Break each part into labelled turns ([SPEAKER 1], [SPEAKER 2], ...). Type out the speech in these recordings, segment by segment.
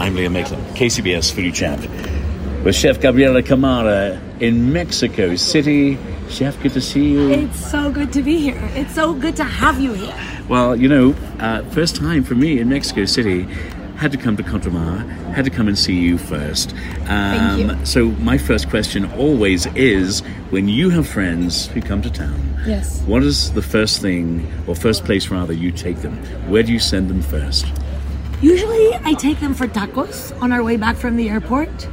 [SPEAKER 1] I'm Liam Mayclem, KCBS Foodie Chap, with Chef Gabriela Camara in Mexico City. Chef, good to see you.
[SPEAKER 2] It's so good to be here. It's so good to have you here.
[SPEAKER 1] Well, you know, uh, first time for me in Mexico City. Had to come to Contramar, had to come and see you first. Um,
[SPEAKER 2] Thank you.
[SPEAKER 1] So, my first question always is when you have friends who come to town,
[SPEAKER 2] Yes.
[SPEAKER 1] what is the first thing, or first place rather, you take them? Where do you send them first?
[SPEAKER 2] Usually I take them for tacos on our way back from the airport.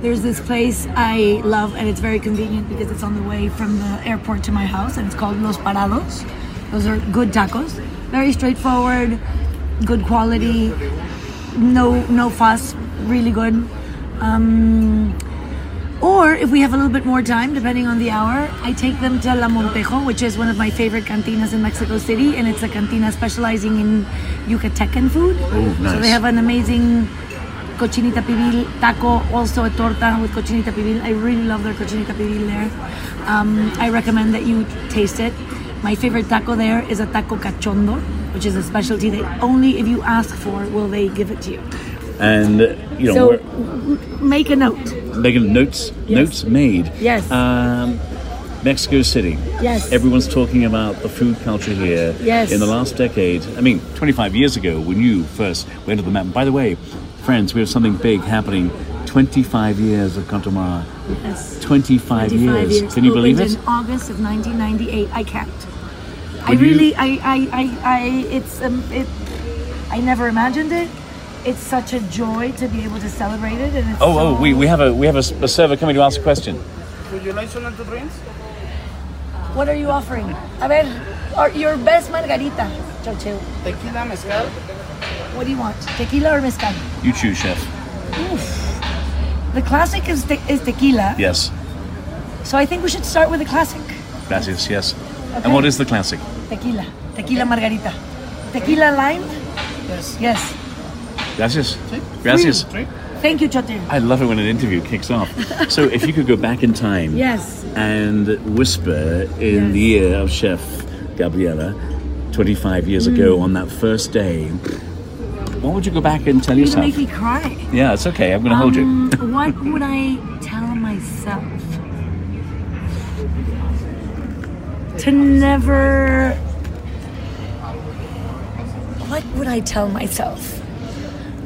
[SPEAKER 2] There's this place I love and it's very convenient because it's on the way from the airport to my house and it's called Los Parados. Those are good tacos. Very straightforward, good quality, no no fuss, really good. Um, or if we have a little bit more time, depending on the hour, I take them to La Montejo, which is one of my favorite cantinas in Mexico City, and it's a cantina specializing in Yucatecan food.
[SPEAKER 1] Oh,
[SPEAKER 2] So they have an amazing cochinita pibil taco, also a torta with cochinita pibil. I really love their cochinita pibil there. Um, I recommend that you taste it. My favorite taco there is a taco cachondo, which is a specialty that only if you ask for will they give it to you.
[SPEAKER 1] And, you know,
[SPEAKER 2] So m- make a note.
[SPEAKER 1] Megan, notes
[SPEAKER 2] Yes.
[SPEAKER 1] notes made.
[SPEAKER 2] Yes.
[SPEAKER 1] Um, Mexico City.
[SPEAKER 2] Yes.
[SPEAKER 1] Everyone's talking about the food culture here.
[SPEAKER 2] Yes.
[SPEAKER 1] In the last decade, I mean, 25 years ago, when you first went to the map. By the way, friends, we have something big happening. 25 years of Contramar.
[SPEAKER 2] Yes.
[SPEAKER 1] 25,
[SPEAKER 2] 25 years.
[SPEAKER 1] Can you believe it?
[SPEAKER 2] In August of 1998, I can't. I
[SPEAKER 1] you-
[SPEAKER 2] really, I, I, I, I, it's, um, it. I never imagined it. It's such a joy to be able to celebrate it, and it's
[SPEAKER 1] Oh, oh
[SPEAKER 2] so,
[SPEAKER 1] oh, we, we have a we have a, a server coming to ask a question.
[SPEAKER 3] Would you like some to drinks?
[SPEAKER 2] What are you offering? A ver, or your best margarita, Chocheo.
[SPEAKER 3] Tequila, mezcal.
[SPEAKER 2] What do you want? Tequila or mezcal?
[SPEAKER 1] You choose, chef. Oof.
[SPEAKER 2] The classic is, te- is tequila,
[SPEAKER 1] Yes.
[SPEAKER 2] so I think we should start with the classic.
[SPEAKER 1] Gracias. Yes.
[SPEAKER 2] Okay.
[SPEAKER 1] And what is the classic?
[SPEAKER 2] Tequila, tequila margarita, tequila lime.
[SPEAKER 3] Yes.
[SPEAKER 2] Yes.
[SPEAKER 1] Gracias. Gracias.
[SPEAKER 3] Drink.
[SPEAKER 2] Thank you, Chocheo.
[SPEAKER 1] I love it when an interview kicks off. So if you could go back in time
[SPEAKER 2] Yes.
[SPEAKER 1] and whisper in the ear of Chef Gabriela 25 years ago
[SPEAKER 2] Mm.
[SPEAKER 1] on that first day, what would you go back and tell
[SPEAKER 2] You
[SPEAKER 1] yourself?
[SPEAKER 2] make me cry.
[SPEAKER 1] Yeah, it's okay. I'm going to hold you.
[SPEAKER 2] Um, what would I tell myself? To never. What would I tell myself?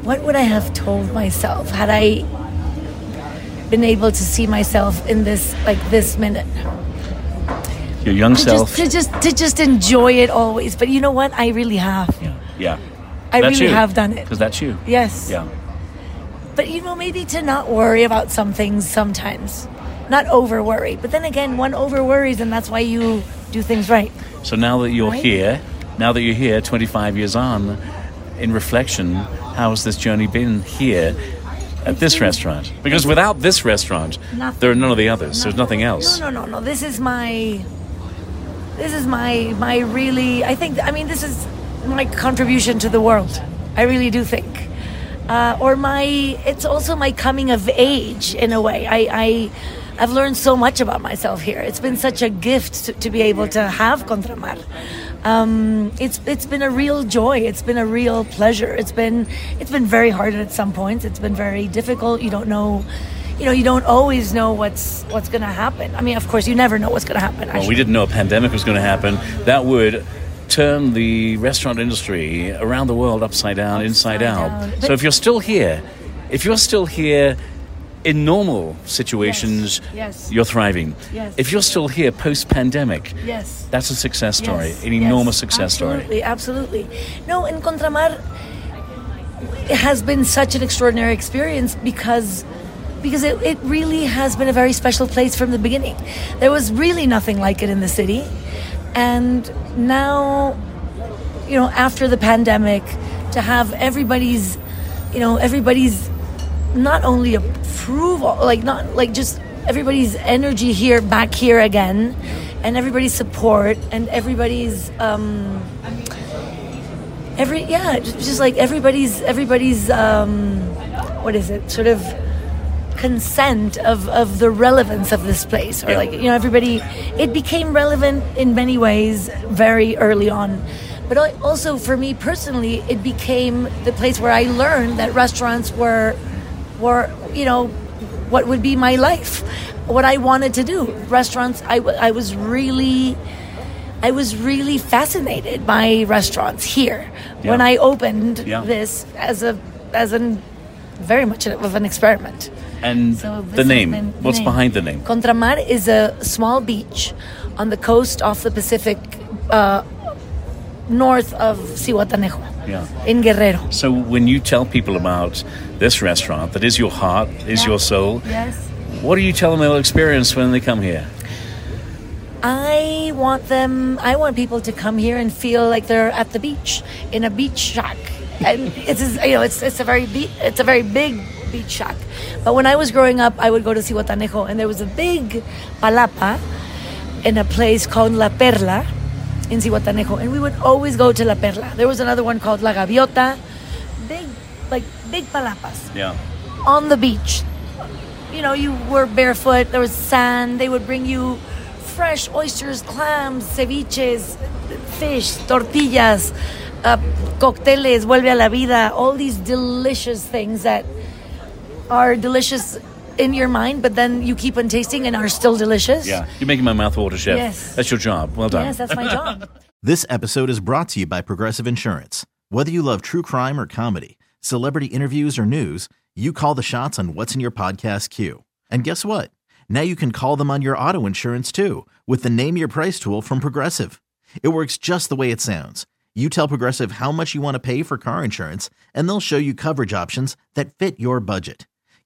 [SPEAKER 2] What would I have told myself had I been able to see myself in this, like this minute?
[SPEAKER 1] Your young
[SPEAKER 2] To
[SPEAKER 1] self.
[SPEAKER 2] just, to just, to just enjoy it always. But you know what? I really have.
[SPEAKER 1] yeah. yeah.
[SPEAKER 2] I
[SPEAKER 1] That's
[SPEAKER 2] really
[SPEAKER 1] you.
[SPEAKER 2] have done it.
[SPEAKER 1] Because that's you.
[SPEAKER 2] Yes.
[SPEAKER 1] Yeah.
[SPEAKER 2] But you know, maybe to not worry about some things sometimes. Not over worry. But then again, one over worries and that's why you do things right.
[SPEAKER 1] So now that you're
[SPEAKER 2] Right?
[SPEAKER 1] here, now that you're here 25 years on, in reflection, how has this journey been here at this restaurant? Because without this restaurant,
[SPEAKER 2] Nothing.
[SPEAKER 1] there are none of the others. There's nothing else.
[SPEAKER 2] No, no, no, no. This is my this is my my really I think I mean this is my contribution to the world. I really do think. Uh, or my it's also my coming of age in a way. I, I I've learned so much about myself here. It's been such a gift to, to be able to have Contramar. Um, it's it's been a real joy. It's been a real pleasure. It's been it's been very hard at some points. It's been very difficult. You don't know, you know, you don't always know what's what's going to happen. I mean, of course, you never know what's going to happen.
[SPEAKER 1] Well, we didn't know a pandemic was going to happen. That would turn the restaurant industry around the world upside down, inside out.
[SPEAKER 2] down.
[SPEAKER 1] So if you're still here, if you're still here in normal situations,
[SPEAKER 2] Yes.
[SPEAKER 1] you're thriving.
[SPEAKER 2] Yes.
[SPEAKER 1] If you're still here post pandemic,
[SPEAKER 2] Yes.
[SPEAKER 1] that's a success story,
[SPEAKER 2] Yes,
[SPEAKER 1] an
[SPEAKER 2] yes,
[SPEAKER 1] enormous success story.
[SPEAKER 2] Absolutely, absolutely. No, in Contramar it has been such an extraordinary experience because because it, it really has been a very special place from the beginning. There was really nothing like it in the city. And now, you know, after the pandemic, to have everybody's, you know, everybody's not only approval, like not like just everybody's energy here, back here again, and everybody's support and everybody's um, every yeah, just, just like everybody's everybody's um, what is it? Sort of consent of, of the relevance of this place or like you know everybody it became relevant in many ways very early on but also for me personally it became the place where i learned that restaurants were were you know what would be my life what i wanted to do restaurants i, w- I was really i was really fascinated by restaurants here when i opened
[SPEAKER 1] Yeah.
[SPEAKER 2] this as a as an very much of an experiment
[SPEAKER 1] And
[SPEAKER 2] so
[SPEAKER 1] the name, what's
[SPEAKER 2] name.
[SPEAKER 1] behind the name?
[SPEAKER 2] Contramar is a small beach on the coast off the Pacific, uh, north of Zihuatanejo,
[SPEAKER 1] Yeah.
[SPEAKER 2] in Guerrero.
[SPEAKER 1] So when you tell people about this restaurant that is your heart, is
[SPEAKER 2] Yeah.
[SPEAKER 1] your soul,
[SPEAKER 2] Yes.
[SPEAKER 1] what do you tell them they'll experience when they come here?
[SPEAKER 2] I want them. I want people to come here and feel like they're at the beach in a beach shack, and it's you know it's it's a very be- it's a very big beach shack. But when I was growing up, I would go to Zihuatanejo, and there was a big palapa in a place called La Perla in Zihuatanejo, and we would always go to La Perla. There was another one called La Gaviota, big like big palapas
[SPEAKER 1] Yeah.
[SPEAKER 2] on the beach. You know, you were barefoot, there was sand, they would bring you fresh oysters, clams, ceviches, fish, tortillas, uh, cocteles, vuelve a la vida, all these delicious things that are delicious in your mind, but then you keep on tasting and are still delicious.
[SPEAKER 1] Yeah. You're making my mouth water, chef.
[SPEAKER 2] Yes.
[SPEAKER 1] That's your job. Well done.
[SPEAKER 2] Yes, that's my job.
[SPEAKER 4] This episode is brought to you by Progressive Insurance. Whether you love true crime or comedy, celebrity interviews or news, you call the shots on what's in your podcast queue. And guess what? Now you can call them on your auto insurance too with the Name Your Price tool from Progressive. It works just the way it sounds. You tell Progressive how much you want to pay for car insurance, and they'll show you coverage options that fit your budget.